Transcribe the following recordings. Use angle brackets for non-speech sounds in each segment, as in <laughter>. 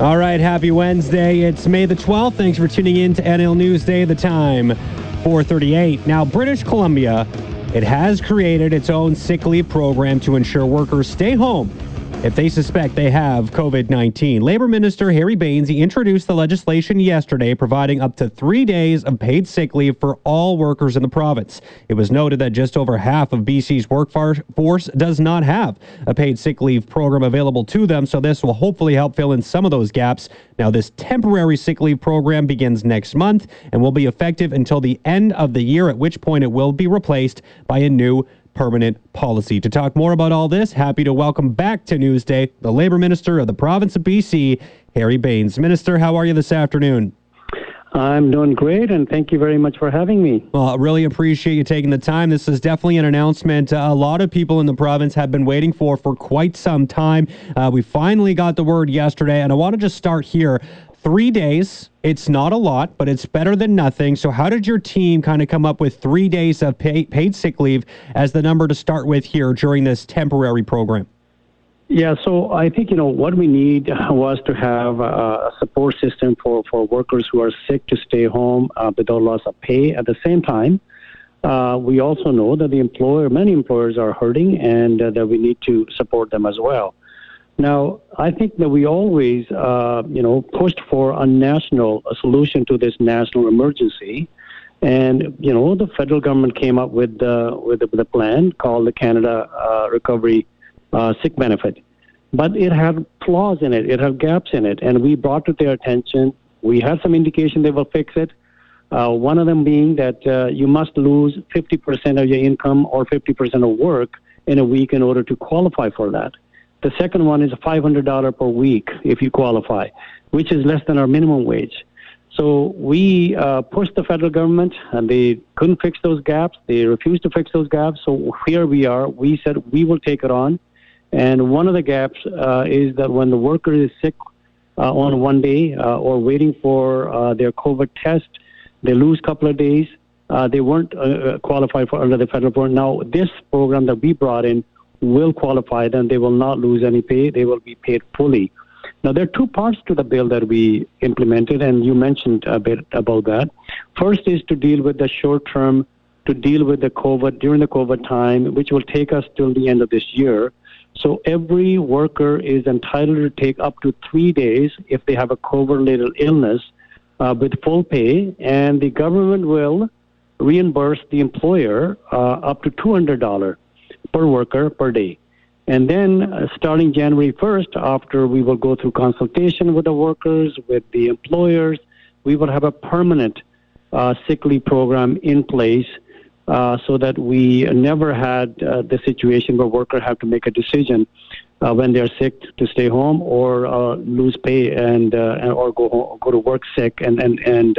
All right, happy Wednesday. It's May the 12th. Thanks for tuning in to NL News Day. The time 438. Now, British Columbia, it has created its own sick leave program to ensure workers stay home if they suspect they have COVID 19. Labor Minister Harry Bains he introduced the legislation yesterday, providing up to three days of paid sick leave for all workers in the province. It was noted that just over half of BC's workforce does not have a paid sick leave program available to them, so this will hopefully help fill in some of those gaps. Now, this temporary sick leave program begins next month and will be effective until the end of the year, at which point it will be replaced by a new permanent policy. To talk more about all this, happy to welcome back to Newsday the Labour Minister of the province of BC, Harry Bains. Minister, how are you this afternoon? I'm doing great, and thank you very much for having me. Well, I really appreciate you taking the time. This is definitely an announcement a lot of people in the province have been waiting for for quite some time. Uh, we finally got the word yesterday, and I want to just start here three days. It's not a lot, but it's better than nothing. So, how did your team kind of come up with three days of pay, paid sick leave as the number to start with here during this temporary program? Yeah, so I think you know what we need <laughs> was to have a support system for, for workers who are sick to stay home uh, without loss of pay. At the same time, uh, we also know that the employer, many employers are hurting, and uh, that we need to support them as well. Now, I think that we always, uh, you know, pushed for a national a solution to this national emergency, and you know, the federal government came up with uh, with, with a plan called the Canada uh, Recovery uh, Sick Benefit, but it had flaws in it, it had gaps in it, and we brought to their attention. We had some indication they will fix it. Uh, one of them being that uh, you must lose 50% of your income or 50% of work in a week in order to qualify for that. The second one is $500 per week if you qualify, which is less than our minimum wage. So we uh, pushed the federal government, and they couldn't fix those gaps. They refused to fix those gaps. So here we are. We said we will take it on. And one of the gaps uh, is that when the worker is sick uh, on one day uh, or waiting for uh, their COVID test, they lose a couple of days. Uh, they weren't qualified for under the federal program. Now, this program that we brought in will qualify, then they will not lose any pay. They will be paid fully. Now, there are two parts to the bill that we implemented, and you mentioned a bit about that. First is to deal with the short term, to deal with the COVID during the COVID time, which will take us till the end of this year. So every worker is entitled to take up to three days if they have a COVID-related illness uh, with full pay, and the government will reimburse the employer uh, up to $200 per worker per day. And then uh, starting January 1st, after we will go through consultation with the workers, with the employers, we will have a permanent uh, sick leave program in place uh, so that we never had uh, the situation where workers have to make a decision uh, when they're sick to stay home or uh, lose pay and or go home, go to work sick and and and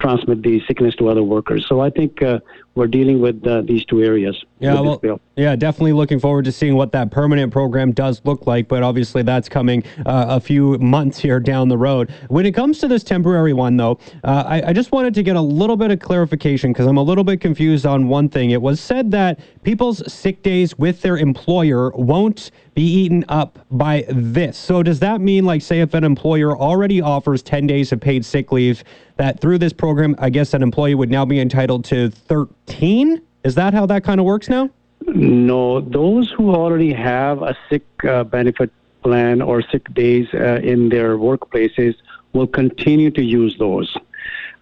transmit the sickness to other workers. So I think uh, we're dealing with uh, these two areas. Yeah, well, yeah, definitely looking forward to seeing what that permanent program does look like. But obviously, that's coming uh, a few months here down the road. When it comes to this temporary one, though, uh, I, I, just wanted to get a little bit of clarification because I'm a little bit confused on one thing. It was said that people's sick days with their employer won't be eaten up by this. So does that mean, like, say, if an employer already offers 10 days of paid sick leave, that through this program, I guess an employee would now be entitled to 13? Is that how that kind of works now? No, those who already have a sick uh, benefit plan or sick days uh, in their workplaces will continue to use those.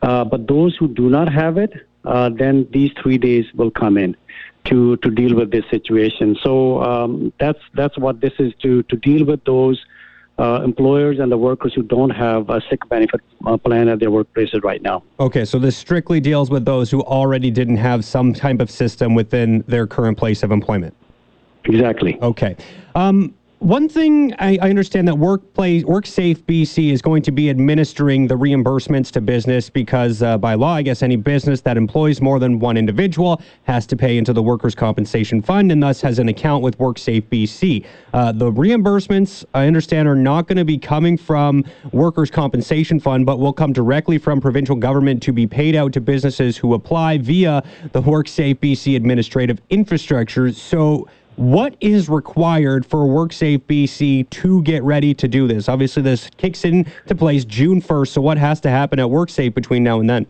Uh, but those who do not have it, uh, then these three days will come in to to deal with this situation. So um, that's that's what this is to to deal with those uh, employers and the workers who don't have a sick benefit uh, plan at their workplaces right now. Okay, so this strictly deals with those who already didn't have some type of system within their current place of employment. Exactly. Okay. Um, one thing I, I, understand that Workplace WorkSafe BC is going to be administering the reimbursements to business because uh, by law, I guess any business that employs more than one individual has to pay into the workers' compensation fund and thus has an account with WorkSafe BC. Uh, the reimbursements, I understand, are not going to be coming from workers' compensation fund, but will come directly from provincial government to be paid out to businesses who apply via the WorkSafe BC administrative infrastructure. So What is required for WorkSafe BC to get ready to do this? Obviously, this kicks into place June 1st. So, what has to happen at WorkSafe between now and then?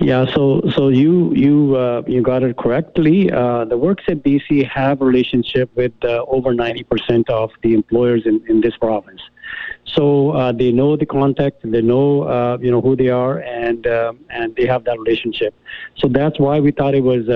Yeah, so so you you uh, you got it correctly. Uh, the at BC have a relationship with uh, over 90% of the employers in, in this province. So uh, they know the contact, they know uh, you know who they are, and uh, and they have that relationship. So that's why we thought it was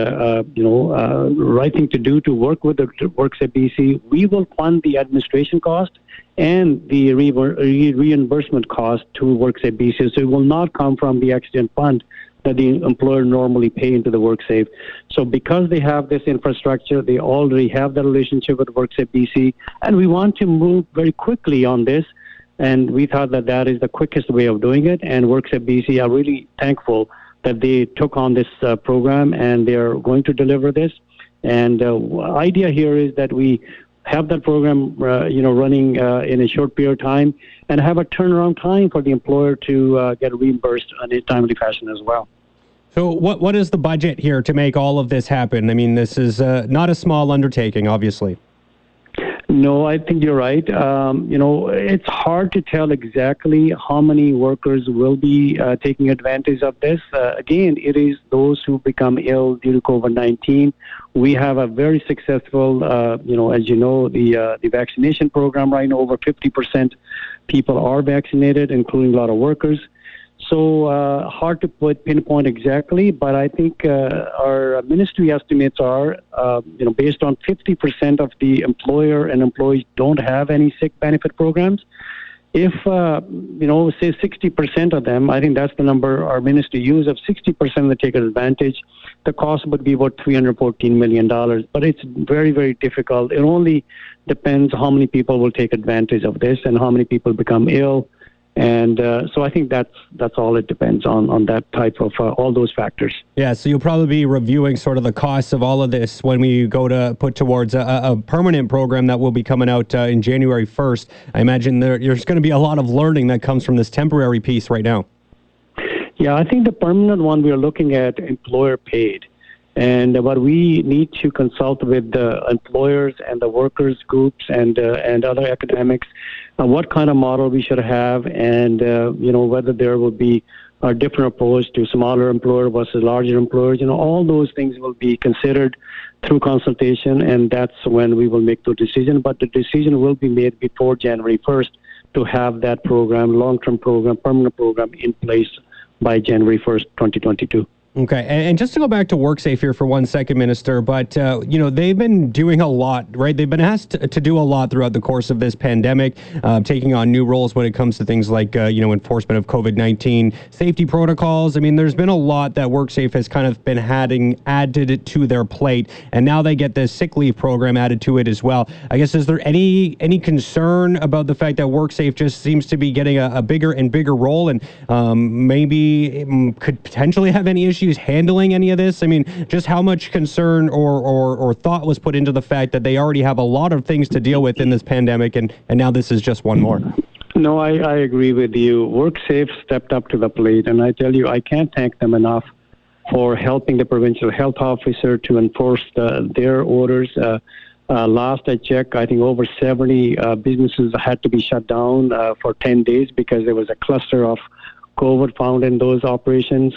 you know right thing to do to work with the WorkSafe BC. We will fund the administration cost and the re- re- reimbursement cost to WorkSafe BC. So it will not come from the accident fund that the employer normally pay into the WorkSafe. So because they have this infrastructure, they already have that relationship with WorkSafe BC, and we want to move very quickly on this. And we thought that that is the quickest way of doing it. And WorkSafe BC are really thankful that they took on this uh, program and they're going to deliver this. And uh, idea here is that we have that program, uh, you know, running uh, in a short period of time, and have a turnaround time for the employer to uh, get reimbursed in a timely fashion as well. So, what what is the budget here to make all of this happen? I mean, this is uh, not a small undertaking, obviously. No, I think you're right. Um, you know, it's hard to tell exactly how many workers will be uh, taking advantage of this. Uh, again, it is those who become ill due to COVID-19. We have a very successful, uh, you know, as you know, the uh, the vaccination program right now. Over 50% people are vaccinated, including a lot of workers. So uh, hard to put pinpoint exactly, but I think uh, our ministry estimates are, uh, you know, based on 50% of the employer and employees don't have any sick benefit programs. If uh, you know, say 60% of them, I think that's the number our ministry use. Of 60% that take advantage, the cost would be about 314 million dollars. But it's very, very difficult. It only depends how many people will take advantage of this and how many people become ill and uh, so I think that's that's all it depends on on that type of uh, all those factors. Yeah, so you'll probably be reviewing sort of the costs of all of this when we go to put towards a, a permanent program that will be coming out uh, in January 1st. I imagine there, there's going to be a lot of learning that comes from this temporary piece right now. Yeah, I think the permanent one we are looking at employer paid. And but we need to consult with the employers and the workers groups and uh, and other academics uh, what kind of model we should have, and uh, you know whether there will be a different approach to smaller employer versus larger employers. You know all those things will be considered through consultation, and that's when we will make the decision. But the decision will be made before January 1st to have that program, long-term program, permanent program in place by January 1st, 2022. Okay, and, and, just to go back to WorkSafe here for one second, Minister, but uh, you know they've been doing a lot, right? They've been asked to, to do a lot throughout the course of this pandemic, uh, taking on new roles when it comes to things like uh, you know enforcement of COVID nineteen safety protocols. I mean, there's been a lot that WorkSafe has kind of been adding added to their plate, and now they get this sick leave program added to it as well. I guess is there any any concern about the fact that WorkSafe just seems to be getting a, a bigger and bigger role, and um, maybe um, could potentially have any issues? Issues handling any of this? I mean, just how much concern or, or, or thought was put into the fact that they already have a lot of things to deal with in this pandemic, and, and now this is just one more? No, I, I agree with you. WorkSafe stepped up to the plate, and I tell you, I can't thank them enough for helping the provincial health officer to enforce the, their orders. Uh, uh, last I checked, I think over 70 uh, businesses had to be shut down uh, for 10 days because there was a cluster of COVID found in those operations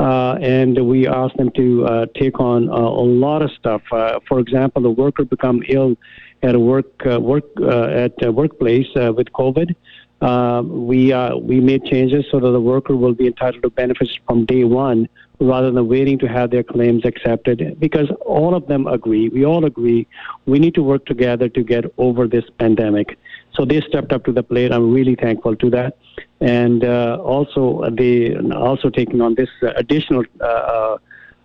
and we ask them to uh, take on uh, a lot of stuff. Uh, for example, the worker become ill at a work uh, work uh, at a workplace with COVID. We we made changes so that the worker will be entitled to benefits from day one rather than waiting to have their claims accepted because all of them agree we all agree we need to work together to get over this pandemic so they stepped up to the plate i'm really thankful to that and uh, also uh, they also taking on this additional uh,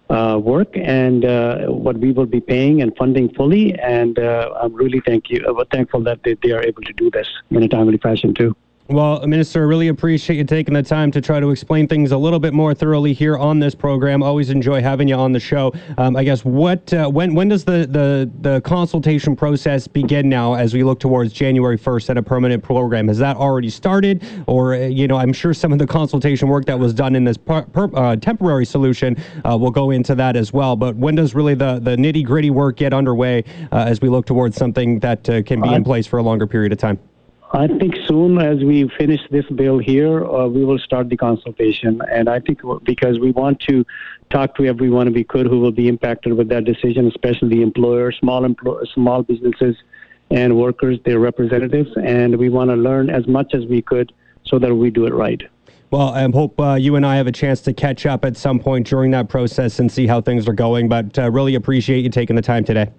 uh, work and uh, what we will be paying and funding fully. And uh, I'm really thank you, thankful that they, they are able to do this in a timely fashion too. Well, Minister, I really appreciate you taking the time to try to explain things a little bit more thoroughly here on this program. Always enjoy having you on the show. Um, I guess what uh, when when does the, the the consultation process begin now as we look towards January 1st at a permanent program? Has that already started, or uh, you know, I'm sure some of the consultation work that was done in this per, per, uh, temporary solution uh, will go into that as well. But when does really the the nitty gritty work get underway uh, as we look towards something that uh, can be in place for a longer period of time? I think soon as we finish this bill here, uh, we will start the consultation. And I think because we want to talk to everyone we could who will be impacted with that decision, especially employers, small empl- small businesses, and workers, their representatives. And we want to learn as much as we could so that we do it right. Well, I hope uh, you and I have a chance to catch up at some point during that process and see how things are going. But uh, really appreciate you taking the time today.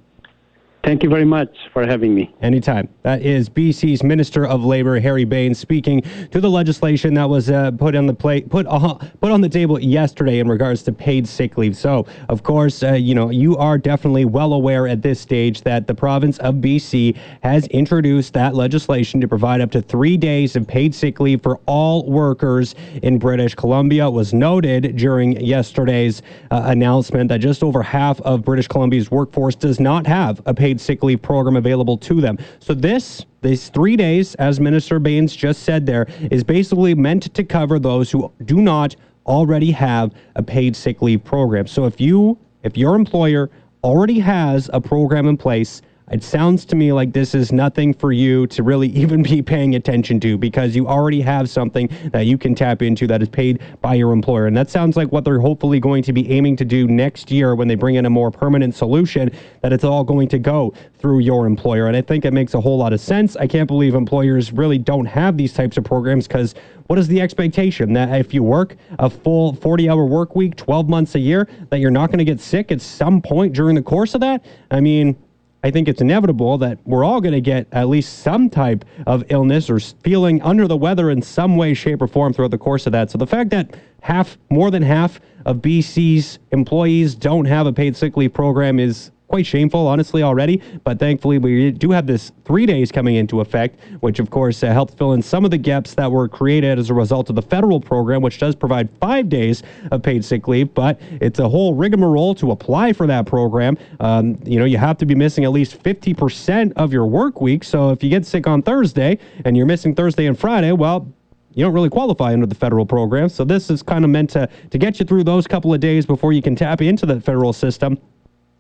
Thank you very much for having me. Anytime. That is BC's Minister of Labor Harry Bains speaking to the legislation that was uh, put on the plate, put uh, put on the table yesterday in regards to paid sick leave. So, of course, uh, you know you are definitely well aware at this stage that the province of BC has introduced that legislation to provide up to three days of paid sick leave for all workers in British Columbia. It was noted during yesterday's uh, announcement that just over half of British Columbia's workforce does not have a paid paid sick leave program available to them. So this these three days, as Minister Bains just said there, is basically meant to cover those who do not already have a paid sick leave program. So if you if your employer already has a program in place it sounds to me like this is nothing for you to really <laughs> even be paying attention to because you already have something that you can tap into that is paid by your employer. And that sounds like what they're hopefully going to be aiming to do next year when they bring in a more permanent solution, that it's all going to go through your employer. And I think it makes a whole lot of sense. I can't believe employers really don't have these types of programs because what is the expectation that if you work a full 40 hour work week, 12 months a year, that you're not going to get sick at some point during the course of that? I mean, I think it's inevitable that we're all going to get at least some type of illness or feeling under the weather in some way, shape, or form throughout the course of that. So the fact that half, more than half of BC's employees don't have a paid sick leave program is quite shameful, honestly, already. But thankfully, we do have this three days coming into effect, which of course uh, helps fill in some of the gaps that were created as a result of the federal program, which does provide five days of paid sick leave. But it's a whole rigmarole to apply for that program. Um, you know, you have to be missing at least 50% of your work week. So if you get sick on Thursday and you're missing Thursday and Friday, well, you don't really qualify under the federal program. So this is kind of meant to, to get you through those couple of days before you can tap into the federal system.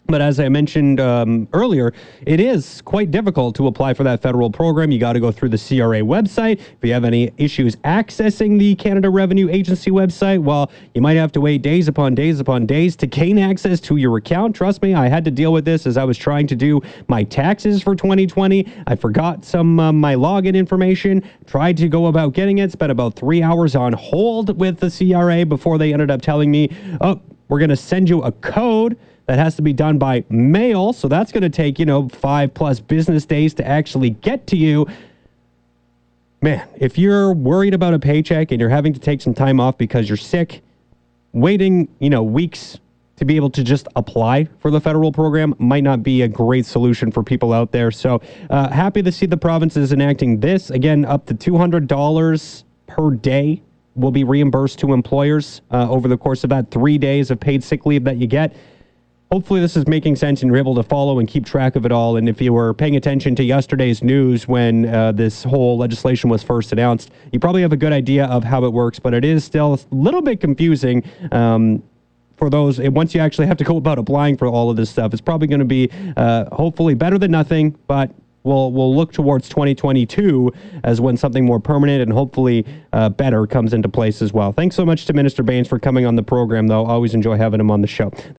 But as I mentioned um, earlier, it is quite difficult to apply for that federal program. You got to go through the CRA website. If you have any issues accessing the Canada Revenue Agency website, well, you might have to wait days upon days upon days to gain access to your account. Trust me, I had to deal with this as I was trying to do my taxes for 2020. I forgot some uh, my login information, tried to go about getting it, spent about three hours on hold with the CRA before they ended up telling me, oh, we're going to send you a code that has to be done by mail. So that's going to take, you know, five plus business days to actually get to you. Man, if you're worried about a paycheck and you're having to take some time off because you're sick, waiting, you know, weeks to be able to just apply for the federal program might not be a great solution for people out there. So uh, happy to see the provinces enacting this. Again, up to $200 per day will be reimbursed to employers uh, over the course of that three days of paid sick leave that you get hopefully this is making sense and you're able to follow and keep track of it all. And if you were paying attention to yesterday's news when uh, this whole legislation was first announced, you probably have a good idea of how it works, but it is still a little bit confusing. Um, for those, once you actually have to go about applying for all of this stuff, it's probably going to be uh, hopefully better than nothing, but we'll we'll look towards 2022 as when something more permanent and hopefully uh, better comes into place as well. Thanks so much to Minister Bains for coming on the program, though. Always enjoy having him on the show.